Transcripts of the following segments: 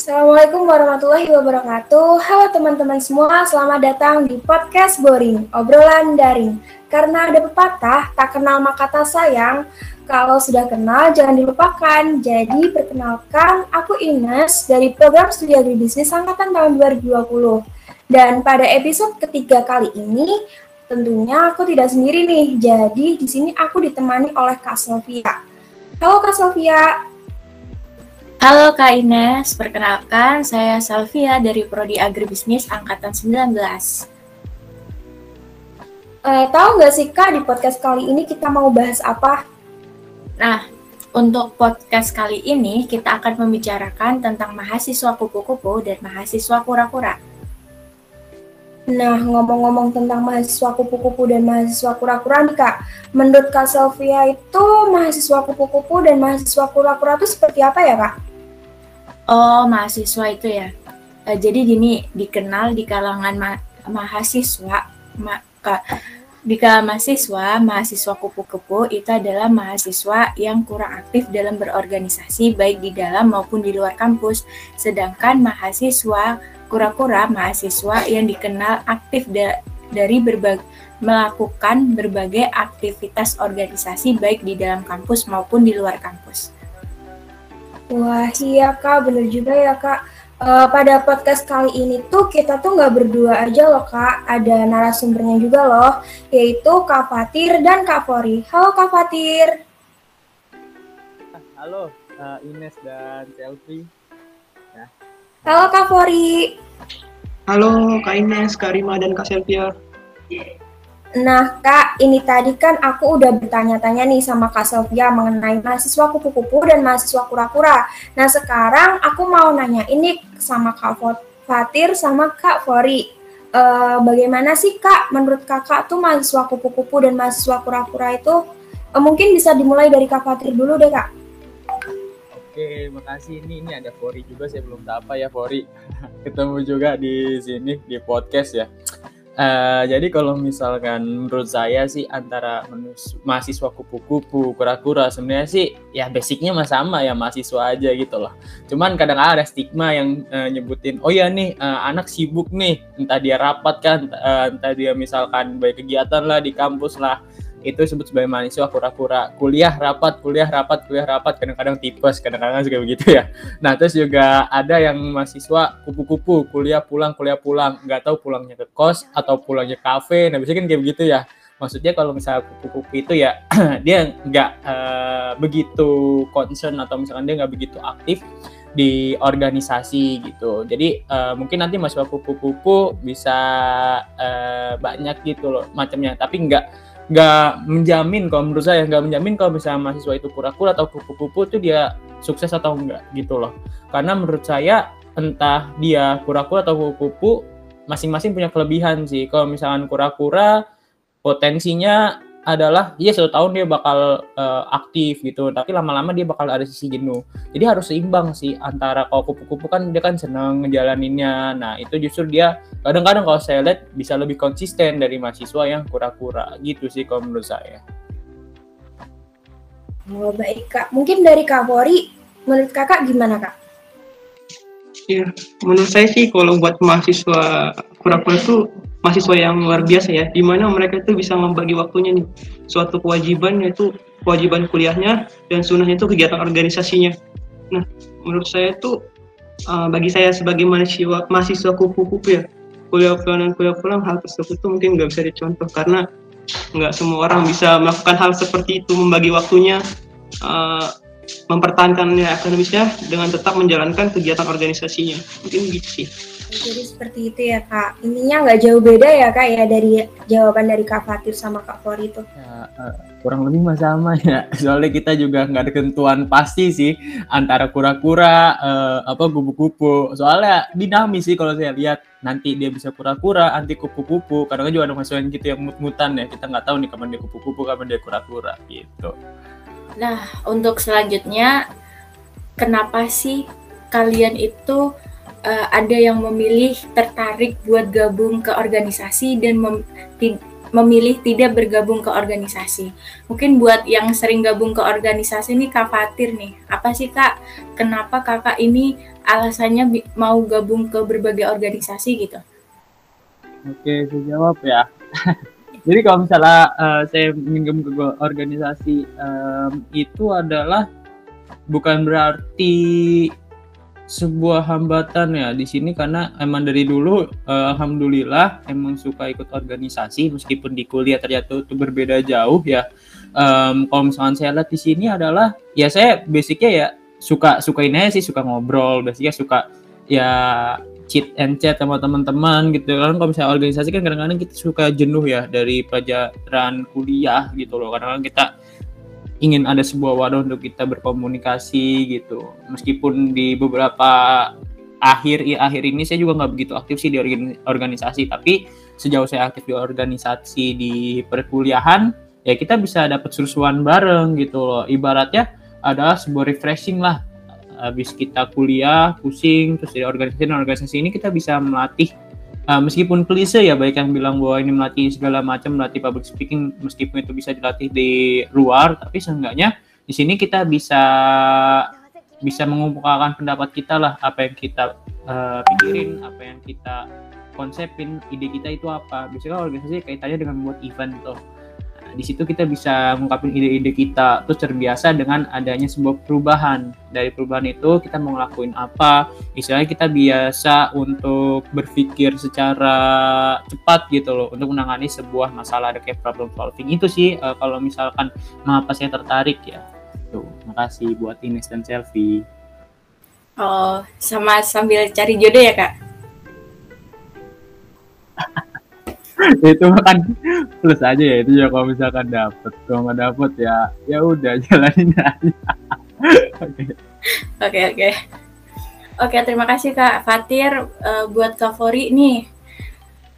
Assalamualaikum warahmatullahi wabarakatuh. Halo teman-teman semua, selamat datang di podcast Boring, obrolan daring. Karena ada pepatah, tak kenal maka tak sayang. Kalau sudah kenal, jangan dilupakan. Jadi, perkenalkan, aku Ines dari program studi agribisnis angkatan tahun 2020. Dan pada episode ketiga kali ini, tentunya aku tidak sendiri nih. Jadi, di sini aku ditemani oleh Kak Sofia. Halo Kak Sofia, Halo Kak Ines, perkenalkan saya Salvia dari Prodi Agribisnis Angkatan 19. Eh, tahu nggak sih Kak di podcast kali ini kita mau bahas apa? Nah, untuk podcast kali ini kita akan membicarakan tentang mahasiswa kupu-kupu dan mahasiswa kura-kura. Nah, ngomong-ngomong tentang mahasiswa kupu-kupu dan mahasiswa kura-kura nih Kak, menurut Kak Sylvia itu mahasiswa kupu-kupu dan mahasiswa kura-kura itu seperti apa ya Kak? Oh, mahasiswa itu ya. Uh, jadi gini, dikenal di kalangan ma mahasiswa, ma di kalangan mahasiswa, mahasiswa kupu-kupu itu adalah mahasiswa yang kurang aktif dalam berorganisasi baik di dalam maupun di luar kampus. Sedangkan mahasiswa kura-kura, mahasiswa yang dikenal aktif da dari berbagai melakukan berbagai aktivitas organisasi baik di dalam kampus maupun di luar kampus. Wah iya kak, bener juga ya kak. Uh, pada podcast kali ini tuh kita tuh nggak berdua aja loh kak, ada narasumbernya juga loh, yaitu Kak Fatir dan Kak Fori. Halo Kak Fatir. Halo uh, Ines dan Selfie. Ya. Halo Kak Fori. Halo Kak Ines, Kak Rima, dan Kak Selvia. Nah, Kak, ini tadi kan aku udah bertanya-tanya nih sama Kak Sofia mengenai mahasiswa kupu-kupu dan mahasiswa kura-kura. Nah, sekarang aku mau nanya ini sama Kak Fatir sama Kak Fori. Uh, bagaimana sih Kak, menurut Kakak tuh mahasiswa kupu-kupu dan mahasiswa kura-kura itu uh, mungkin bisa dimulai dari Kak Fatir dulu deh, Kak. Oke, makasih. Ini ini ada Fori juga, saya belum tahu apa ya Fori. Ketemu juga di sini di podcast ya. Uh, jadi kalau misalkan menurut saya sih antara mahasiswa kupu-kupu, kura-kura sebenarnya sih ya basicnya mah sama ya mahasiswa aja gitu loh. Cuman kadang ada stigma yang uh, nyebutin, oh ya nih uh, anak sibuk nih, entah dia rapat kan, uh, entah dia misalkan baik kegiatan lah di kampus lah, itu disebut sebagai mahasiswa kura-kura kuliah rapat kuliah rapat kuliah rapat. Kadang-kadang tipes kadang-kadang juga begitu ya. Nah terus juga ada yang mahasiswa kupu-kupu. Kuliah pulang kuliah pulang. Nggak tahu pulangnya ke kos atau pulangnya kafe. Nah biasanya kan kayak begitu ya. Maksudnya kalau misalnya kupu-kupu itu ya dia nggak uh, begitu concern atau misalkan dia nggak begitu aktif di organisasi gitu. Jadi uh, mungkin nanti mahasiswa kupu-kupu bisa uh, banyak gitu loh macamnya, tapi nggak nggak menjamin kalau menurut saya nggak menjamin kalau misalnya mahasiswa itu kura-kura atau kupu-kupu itu dia sukses atau enggak gitu loh. Karena menurut saya entah dia kura-kura atau kupu-kupu masing-masing punya kelebihan sih. Kalau misalkan kura-kura potensinya adalah ya satu tahun dia bakal uh, aktif gitu. Tapi lama-lama dia bakal ada sisi jenuh. Jadi harus seimbang sih antara kalau kupu-kupu kan dia kan senang ngejalaninnya. Nah itu justru dia kadang-kadang kalau saya lihat bisa lebih konsisten dari mahasiswa yang kura-kura gitu sih kalau menurut saya. Oh baik kak. Mungkin dari kak Bori menurut kakak gimana kak? Ya menurut saya sih kalau buat mahasiswa kura-kura itu mahasiswa yang luar biasa ya, di mana mereka itu bisa membagi waktunya nih, suatu kewajiban yaitu kewajiban kuliahnya dan sunnahnya itu kegiatan organisasinya. Nah, menurut saya itu uh, bagi saya sebagai mahasiswa mahasiswa kupu-kupu ya, kuliah pulang dan kuliah pulang hal tersebut itu mungkin nggak bisa dicontoh karena nggak semua orang bisa melakukan hal seperti itu membagi waktunya uh, mempertahankan nilai akademisnya dengan tetap menjalankan kegiatan organisasinya. Mungkin gitu sih jadi seperti itu ya kak. Intinya nggak jauh beda ya kak ya dari jawaban dari kak Fatir sama kak Fori itu. Ya, uh, kurang lebih mah sama ya. Soalnya kita juga nggak ada ketentuan pasti sih antara kura-kura uh, apa kupu-kupu. Soalnya dinamis sih kalau saya lihat. Nanti dia bisa kura-kura, anti kupu-kupu. Kadang juga ada mahasiswa gitu yang mut-mutan ya. Kita nggak tahu nih kapan dia kupu-kupu, kapan dia kura-kura gitu. Nah, untuk selanjutnya, kenapa sih kalian itu uh, ada yang memilih tertarik buat gabung ke organisasi dan mem memilih tidak bergabung ke organisasi. Mungkin buat yang sering gabung ke organisasi ini Kak Fatir nih, apa sih Kak? Kenapa Kakak ini alasannya mau gabung ke berbagai organisasi gitu? Oke, saya jawab ya. Jadi kalau misalnya eh, saya ingin gabung ke organisasi em, itu adalah bukan berarti sebuah hambatan ya di sini karena emang dari dulu eh, alhamdulillah emang suka ikut organisasi meskipun di kuliah ternyata itu berbeda jauh ya. Em, kalau misalkan saya lihat di sini adalah ya saya basicnya ya suka suka ini sih suka ngobrol basicnya suka ya cheat and chat sama teman-teman gitu kan kalau misalnya organisasi kan kadang-kadang kita suka jenuh ya dari pelajaran kuliah gitu loh kadang-kadang kita ingin ada sebuah wadah untuk kita berkomunikasi gitu. Meskipun di beberapa akhir ya, akhir ini saya juga nggak begitu aktif sih di organ- organisasi. Tapi sejauh saya aktif di organisasi di perkuliahan ya kita bisa dapat serusuan bareng gitu loh. Ibaratnya adalah sebuah refreshing lah. Habis kita kuliah pusing terus dari organisasi organisasi ini kita bisa melatih uh, meskipun klise ya baik yang bilang bahwa ini melatih segala macam melatih public speaking meskipun itu bisa dilatih di luar tapi seenggaknya di sini kita bisa bisa mengumpulkan pendapat kita lah apa yang kita uh, pikirin apa yang kita konsepin ide kita itu apa. Biasanya organisasi kaitannya dengan membuat event Nah, di situ kita bisa ngungkapin ide-ide kita terus terbiasa dengan adanya sebuah perubahan. Dari perubahan itu kita mau ngelakuin apa? Istilahnya kita biasa untuk berpikir secara cepat gitu loh untuk menangani sebuah masalah ada kayak problem solving. Itu sih eh, kalau misalkan mengapa saya tertarik ya. Tuh makasih buat Ines dan Selfie. Oh, sama sambil cari jodoh ya kak? Itu kan plus aja ya itu ya kalau misalkan dapet kalau nggak dapet ya ya udah jalanin aja oke Oke oke. Oke terima kasih kak Fatir Eh, buat Kak Fori nih.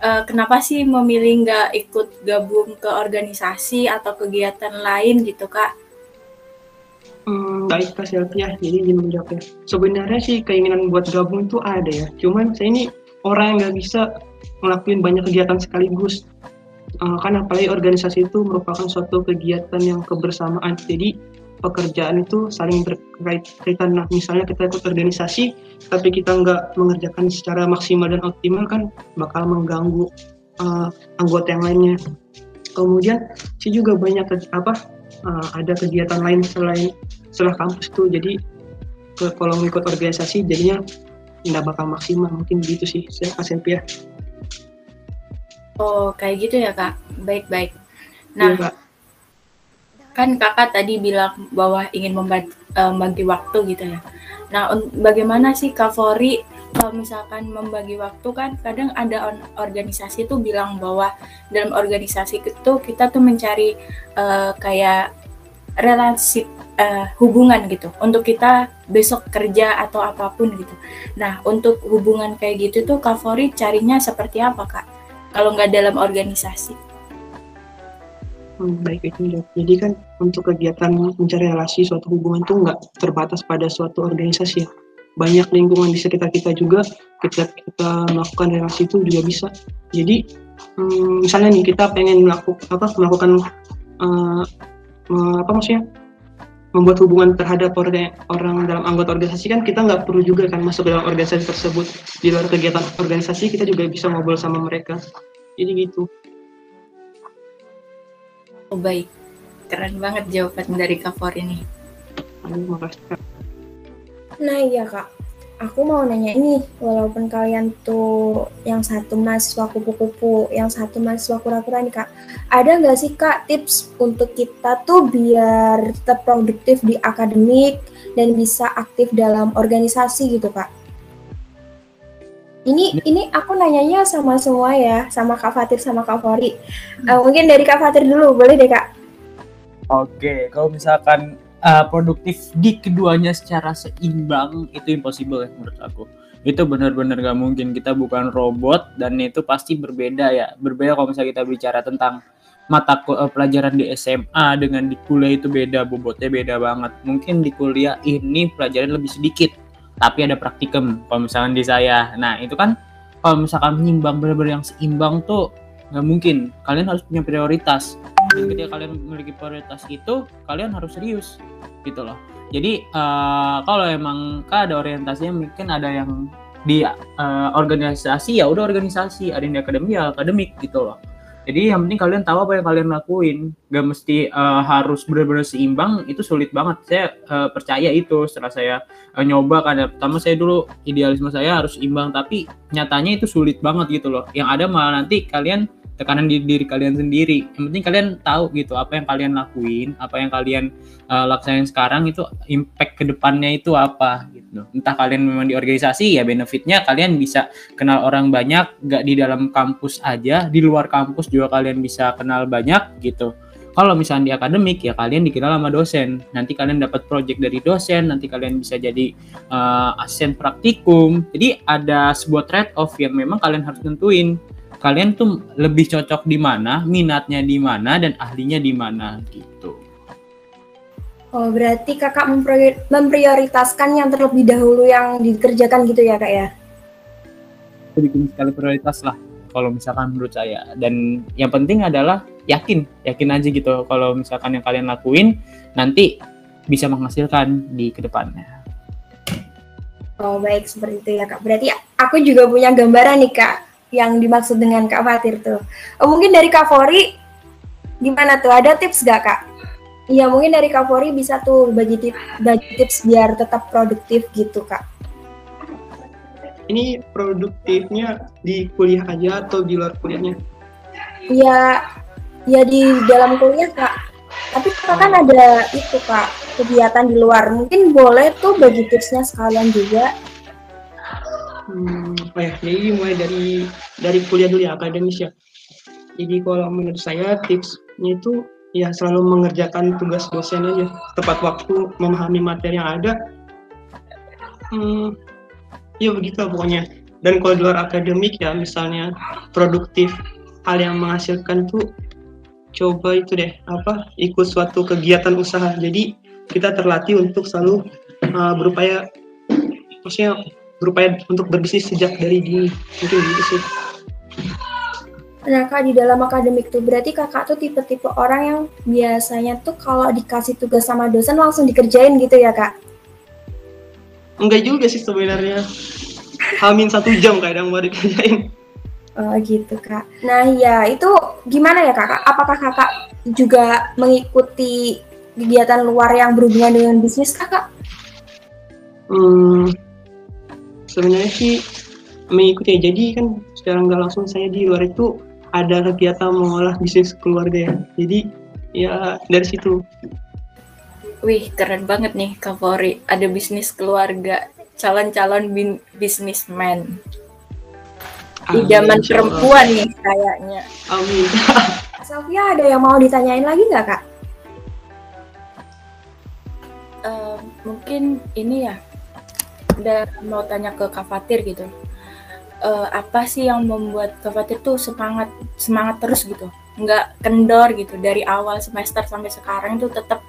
eh, kenapa sih memilih nggak ikut gabung ke organisasi atau kegiatan lain gitu kak? Hmm, baik Kak Selvi ya, jadi gini menjawabnya. Sebenarnya sih keinginan buat gabung itu ada ya, cuman saya ini orang yang nggak bisa ngelakuin banyak kegiatan sekaligus. Eh, kan apalagi organisasi itu merupakan suatu kegiatan yang kebersamaan, jadi pekerjaan itu saling berkaitan. Nah, misalnya kita ikut organisasi, tapi kita nggak mengerjakan secara maksimal dan optimal kan bakal mengganggu eh, anggota yang lainnya. Kemudian sih juga banyak apa uh, ada kegiatan lain selain setelah kampus tuh jadi kalau ngikut organisasi jadinya nggak bakal maksimal mungkin gitu sih saya kasih ya Oh kayak gitu ya kak. Baik baik. Nah Iya, Kak. kan kakak tadi bilang bahwa ingin eh, membagi waktu gitu ya. Nah, bagaimana sih Kak Fori kalau misalkan membagi waktu kan kadang ada organisasi tuh bilang bahwa dalam organisasi itu kita tuh mencari eh, kayak relasi eh, hubungan gitu untuk kita besok kerja atau apa pun gitu. Nah, untuk hubungan kayak gitu tuh Kak Fori carinya seperti apa Kak? Kalau nggak dalam organisasi? Hmm, baik itu. Jadi kan untuk kegiatan mencari relasi suatu hubungan tuh nggak terbatas pada suatu organisasi ya. Banyak lingkungan di sekitar kita juga kita kita melakukan relasi itu juga bisa. Jadi hmm, misalnya nih kita pengen melakukan apa melakukan eh, apa maksudnya membuat hubungan terhadap orang, orang dalam anggota organisasi kan kita nggak perlu juga kan masuk ke dalam organisasi tersebut. Di luar kegiatan organisasi kita juga bisa ngobrol sama mereka. Jadi gitu. Oh baik, keren banget jawaban dari Kak Fori ini. Aduh, makasih Kak. Nah iya kak, aku mau nanya ini, walaupun kalian tuh yang satu mahasiswa kupu-kupu, yang satu mahasiswa kura-kura nih kak, ada nggak sih kak tips untuk kita tuh biar tetap produktif di akademik dan bisa aktif dalam organisasi gitu kak? Ini ini aku nanyanya sama semua ya, sama Kak Fatir sama Kak Fori. Eh, mungkin dari Kak Fatir dulu, boleh deh kak? Oke, kalau misalkan uh, produktif di keduanya secara seimbang itu impossible ya menurut aku. Itu benar-benar gak mungkin. Kita bukan robot dan itu pasti berbeda ya. Berbeda kalau misalnya kita bicara tentang mata uh, pelajaran di SMA dengan di kuliah itu beda, bobotnya beda banget. Mungkin di kuliah ini pelajaran lebih sedikit, tapi ada praktikum. Kalau misalkan di saya, nah itu kan kalau misalkan menyimbang benar-benar yang seimbang tuh nggak mungkin. Kalian harus punya prioritas. Dan ketika kalian memiliki prioritas itu kalian harus serius gitu loh. Jadi uh, kalau emang kan ada orientasinya mungkin ada yang di uh, organisasi ya udah organisasi. Ada yang di akademik ya akademik gitu loh. Jadi yang penting kalian tahu apa yang kalian lakuin. Gak mesti uh, harus benar-benar seimbang itu sulit banget. Saya uh, percaya itu setelah saya uh, nyoba kan. Pertama saya dulu idealisme saya harus imbang tapi nyatanya itu sulit banget gitu loh. Yang ada malah nanti kalian tekanan di diri kalian sendiri. Yang penting kalian tahu gitu apa yang kalian lakuin, apa yang kalian uh, laksanain sekarang itu impact ke depannya itu apa gitu. Entah kalian memang di organisasi ya benefitnya kalian bisa kenal orang banyak, gak di dalam kampus aja, di luar kampus juga kalian bisa kenal banyak gitu. Kalau misalnya di akademik ya kalian dikenal sama dosen. Nanti kalian dapat project dari dosen, nanti kalian bisa jadi uh, asisten praktikum. Jadi ada sebuah trade off yang memang kalian harus tentuin kalian tuh lebih cocok di mana, minatnya di mana, dan ahlinya di mana gitu. Oh, berarti kakak memprioritaskan yang terlebih dahulu yang dikerjakan gitu ya kak ya? Bikin sekali prioritas lah kalau misalkan menurut saya. Dan yang penting adalah yakin, yakin aja gitu. Kalau misalkan yang kalian lakuin nanti bisa menghasilkan di ke depannya. Oh baik seperti itu ya kak. Berarti aku juga punya gambaran nih kak yang dimaksud dengan Kak Fatir tuh. Oh, mungkin dari Kak Fori gimana tuh? Ada tips gak Kak? Iya mungkin dari Kak Fori bisa tuh bagi tips, bagi tips biar tetap produktif gitu Kak. Ini produktifnya di kuliah aja atau di luar kuliahnya? Iya, ya di dalam kuliah Kak. Tapi Kak kan ada itu Kak, kegiatan di luar. Mungkin boleh tuh bagi tipsnya sekalian juga hmm, apa ya? Jadi mulai dari dari kuliah dulu ya akademis ya. Jadi kalau menurut saya tipsnya itu ya selalu mengerjakan tugas dosen aja. Tepat waktu memahami materi yang ada. Hmm, ya begitu pokoknya. Dan kalau di luar akademik ya misalnya produktif hal yang menghasilkan tuh coba itu deh apa ikut suatu kegiatan usaha. Jadi kita terlatih untuk selalu uh, berupaya maksudnya berupaya untuk berbisnis sejak dari dini mungkin gitu sih Nah kak di dalam akademik tuh berarti kakak tuh tipe-tipe orang yang biasanya tuh kalau dikasih tugas sama dosen langsung dikerjain gitu ya kak? Enggak juga sih sebenarnya. Hamin satu jam kadang baru dikerjain. Oh gitu kak. Nah ya itu gimana ya kakak? Apakah kakak juga mengikuti kegiatan luar yang berhubungan dengan bisnis kakak? Hmm, sebenarnya sih mengikuti jadi kan secara nggak langsung saya di luar itu ada kegiatan mengolah bisnis keluarga ya jadi ya dari situ Wih, keren banget nih Kapolri. Ada bisnis keluarga, calon-calon bisnismen. Di zaman perempuan nih kayaknya. Amin. Sofia ada yang mau ditanyain lagi nggak kak? Uh, mungkin ini ya dan mau tanya ke Kak Fatir gitu. Uh, apa sih yang membuat Kak Fatir tuh semangat semangat terus gitu, nggak kendor gitu dari awal semester sampai sekarang itu tetap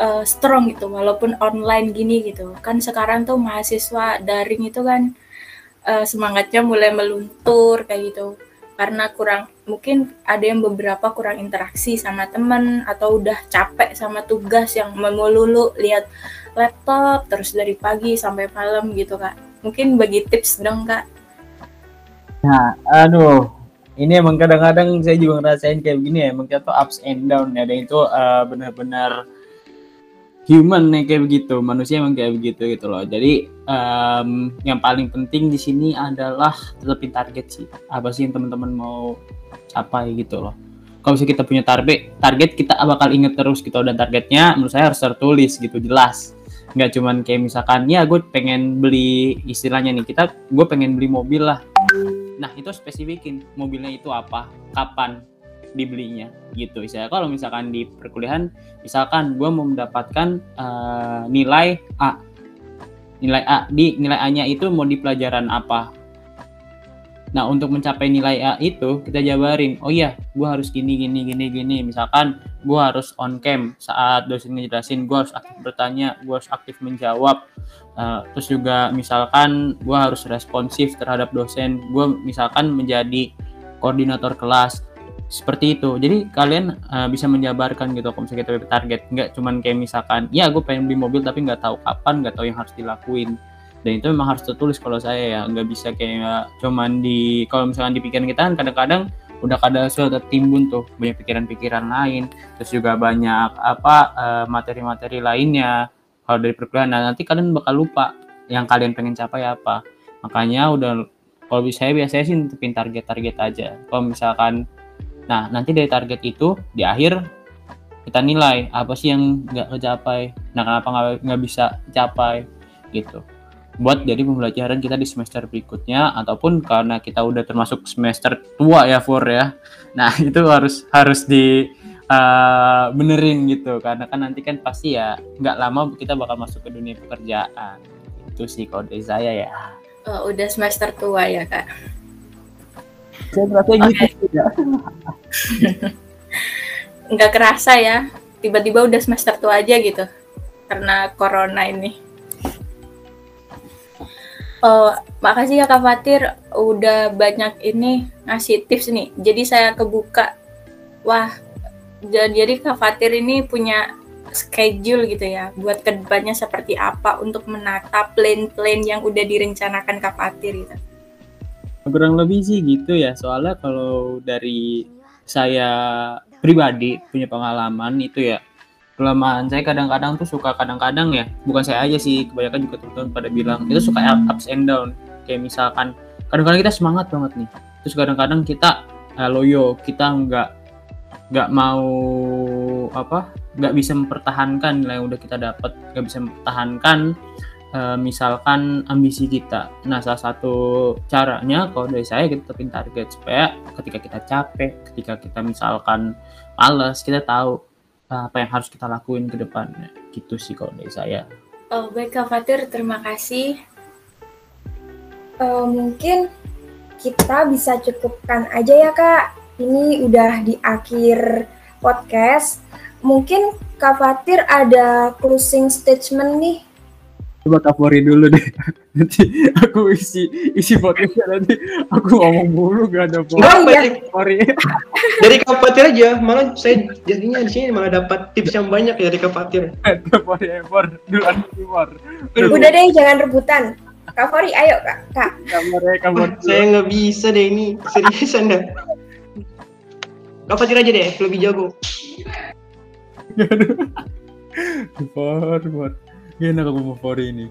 uh, strong gitu, walaupun online gini gitu. Kan sekarang tuh mahasiswa daring itu kan uh, semangatnya mulai meluntur kayak gitu karena kurang mungkin ada yang beberapa kurang interaksi sama temen atau udah capek sama tugas yang melulu lihat laptop terus dari pagi sampai malam gitu kak. Mungkin bagi tips dong kak. Nah aduh ini emang kadang-kadang saya juga ngerasain kayak begini ya emang kita tuh ups and down ya dan itu uh, benar-benar human nih kayak begitu manusia emang kayak begitu gitu loh. Jadi um, yang paling penting di sini adalah tetapin target sih. Apa sih yang teman-teman mau capai gitu loh. Kalau misalnya kita punya target target kita bakal inget terus gitu. Dan targetnya menurut saya harus tertulis gitu jelas. Nggak cuman kayak misalkan ya gue pengen beli istilahnya nih kita gue pengen beli mobil lah. Nah itu spesifikin mobilnya itu apa kapan dibelinya gitu. Saya kalau misalkan di perkuliahan misalkan gue mau mendapatkan uh, nilai A nilai A. Di nilai A nya itu mau di pelajaran apa? Nah untuk mencapai nilai A itu kita jabarin oh iya gue harus gini gini gini gini. Misalkan gue harus on cam saat dosen ngejelasin gue harus aktif bertanya gue harus aktif menjawab. Uh, terus juga misalkan gue harus responsif terhadap dosen gue misalkan menjadi koordinator kelas seperti itu. Jadi kalian uh, bisa menjabarkan gitu kalau misalnya kita target. Nggak cuman kayak misalkan ya gue pengen beli mobil tapi nggak tahu kapan nggak tahu yang harus dilakuin. Dan itu memang harus tertulis kalau saya ya. Nggak bisa kayak cuman di kalau misalkan di pikiran kita kan kadang-kadang udah kadang sudah tertimbun tuh banyak pikiran-pikiran lain. Terus juga banyak apa uh, materi-materi lainnya kalau dari perkuliahan. Nah, nanti kalian bakal lupa yang kalian pengen capai apa. Makanya udah kalau bisa saya biasanya sih nentuin target-target aja. Kalau misalkan Nah, nanti dari target itu di akhir kita nilai apa sih yang nggak kecapai, nah kenapa nggak bisa capai gitu. Buat jadi pembelajaran kita di semester berikutnya ataupun karena kita udah termasuk semester tua ya For ya. Nah itu harus harus di uh, benerin gitu karena kan nanti kan pasti ya nggak lama kita bakal masuk ke dunia pekerjaan. Itu sih kode saya ya. Oh, udah semester tua ya kak. Saya merasa okay. gitu ya. Nggak kerasa ya, tiba-tiba udah semester tua aja gitu karena corona ini. Oh, makasih ya Kak Fatir udah banyak ini ngasih tips nih. Jadi saya kebuka. Wah, jadi Kak Fatir ini punya schedule gitu ya buat ke depannya seperti apa untuk menata plan-plan yang udah direncanakan Kak Fatir gitu kurang lebih sih gitu ya. Soalnya kalau dari saya pribadi punya pengalaman itu ya kelemahan saya kadang-kadang tuh suka kadang-kadang ya bukan saya aja sih kebanyakan juga teman-teman pada bilang itu suka ups and down. Kayak misalkan kadang-kadang kita semangat banget nih terus kadang-kadang kita uh, loyo kita nggak nggak mau apa nggak bisa mempertahankan nilai yang udah kita dapat nggak bisa mempertahankan uh, misalkan ambisi kita. Nah, salah satu caranya kalau dari saya kita tetapin target supaya ketika kita capek, ketika kita misalkan males, kita tahu uh, apa yang harus kita lakuin ke depannya. Gitu sih kalau dari saya. Oh, baik Kak Fatir, terima kasih. Uh, mungkin kita bisa cukupkan aja ya Kak. Ini udah di akhir podcast. Mungkin Kak Fatir ada closing statement nih coba kapori dulu deh. Nanti aku isi isi podcastnya nanti aku ngomong mulu gak ada kapori dari kapatir aja malah saya jadinya di sini malah dapat tips yang banyak ya dari kapatir kapori empor duluan empor udah deh jangan rebutan. Kapori ayo kak. Kak. Kapori kapori saya nggak bisa deh ini seriusan dah kapatir aja deh lebih jago. Empor, empor. Gimana kamu mau for ini?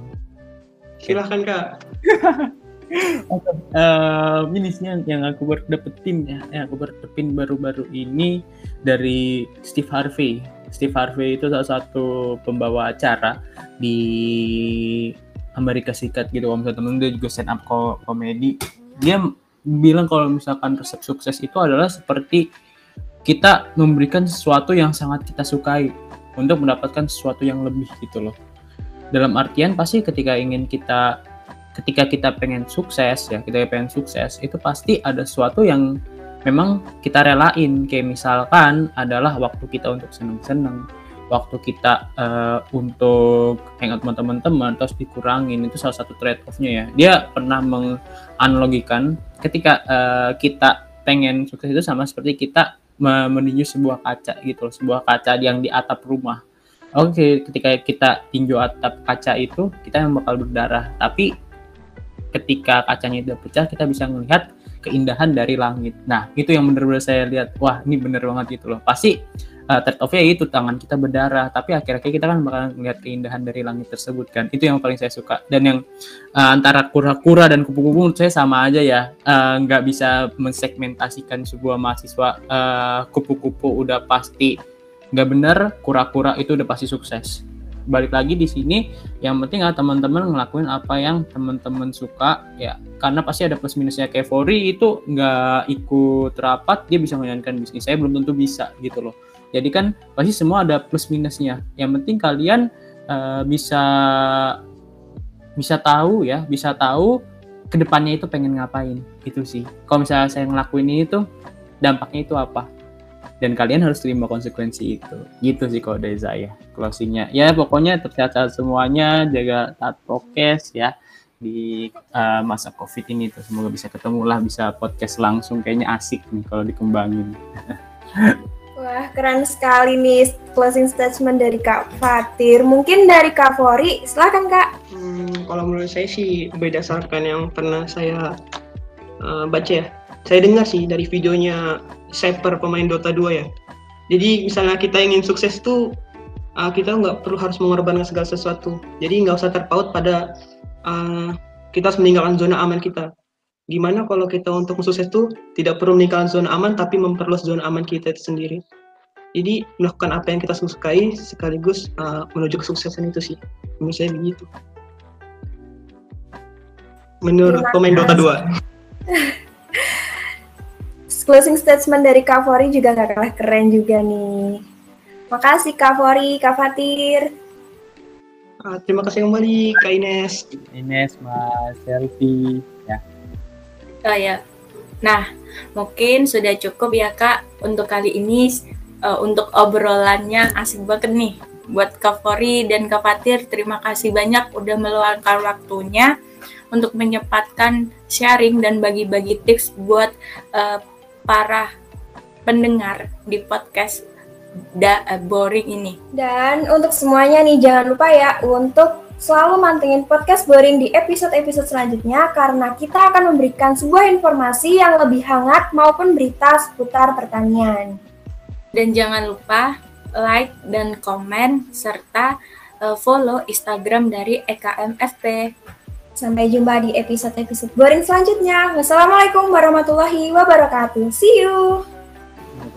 Silahkan kak. uh, ini sih yang, yang aku baru dapetin ya, yang aku baru dapetin baru-baru ini dari Steve Harvey. Steve Harvey itu salah satu pembawa acara di Amerika Serikat gitu. Kalau misalnya temen dia juga stand up komedi, dia bilang kalau misalkan resep sukses itu adalah seperti kita memberikan sesuatu yang sangat kita sukai untuk mendapatkan sesuatu yang lebih gitu loh dalam artian pasti ketika ingin kita ketika kita pengen sukses ya kita pengen sukses itu pasti ada sesuatu yang memang kita relain. Kayak misalkan adalah waktu kita untuk seneng-seneng waktu kita uh, untuk hangout sama teman-teman terus dikurangin itu salah satu trade off-nya ya. Dia pernah menganalogikan ketika uh, kita pengen sukses itu sama seperti kita menuju sebuah kaca gitu sebuah kaca yang di atap rumah oke okay, ketika kita tinjau atap kaca itu kita yang bakal berdarah. Tapi ketika kacanya udah pecah kita bisa melihat keindahan dari langit. Nah itu yang benar-benar saya lihat. Wah ini bener banget gitu loh. Pasti uh, third of itu tangan kita berdarah. Tapi akhir-akhir kita kan bakal melihat keindahan dari langit tersebut kan. Itu yang paling saya suka. Dan yang uh, antara kura-kura dan kupu-kupu menurut saya sama aja ya. Uh, bisa mensegmentasikan sebuah mahasiswa kupu-kupu uh, udah pasti nggak bener kura-kura itu udah pasti sukses. Balik lagi di sini yang penting ya teman-teman ngelakuin apa yang teman-teman suka ya. Karena pasti ada plus minusnya. Kayak Fori itu nggak ikut rapat dia bisa menjalankan bisnis. Saya belum tentu bisa gitu loh. Jadi kan pasti semua ada plus minusnya. Yang penting kalian uh, bisa bisa tahu ya bisa tahu ke depannya itu pengen ngapain. Itu sih. Kalau misalnya saya ngelakuin ini tuh dampaknya itu apa dan kalian harus terima konsekuensi itu gitu sih kalau dari saya closingnya ya pokoknya tercatat semuanya jaga taat prokes ya di uh, masa covid ini tuh semoga bisa ketemu lah bisa podcast langsung kayaknya asik nih kalau dikembangin Wah, keren sekali nih closing statement dari Kak Fatir. Mungkin dari Kak Fori, silakan Kak. Hmm, kalau menurut saya sih berdasarkan yang pernah saya uh, baca ya. Saya dengar sih dari videonya Saper pemain Dota 2 ya. Jadi misalnya kita ingin sukses tuh uh, kita nggak perlu harus mengorbankan segala sesuatu. Jadi nggak usah terpaut pada uh, kita harus meninggalkan zona aman kita. Gimana kalau kita untuk sukses itu tidak perlu meninggalkan zona aman tapi memperluas zona aman kita itu sendiri. Jadi melakukan apa yang kita sukai sekaligus uh, menuju kesuksesan itu sih. Menurut saya begitu. Menurut pemain Dota 2 closing statement dari Kak Fori juga gak kalah keren juga nih. Makasih Kak Fori, Kak Fatir. Uh, terima kasih kembali Kak Ines. Ines, Mas Selfie ya. Oh ya. Nah, mungkin sudah cukup ya Kak untuk kali ini uh, untuk obrolannya. Asik banget nih buat Kak Fori dan Kak Fatir. Terima kasih banyak udah meluangkan waktunya untuk menyempatkan sharing dan bagi-bagi tips buat uh, para pendengar di podcast da, uh, boring ini. Dan untuk semuanya nih jangan lupa ya untuk Selalu mantengin podcast Boring di episode-episode selanjutnya karena kita akan memberikan sebuah informasi yang lebih hangat maupun berita seputar pertanian. Dan jangan lupa like dan komen serta uh, follow Instagram dari EKMFP. Sampai jumpa di episode-episode Boring selanjutnya. Wassalamualaikum warahmatullahi wabarakatuh. See you.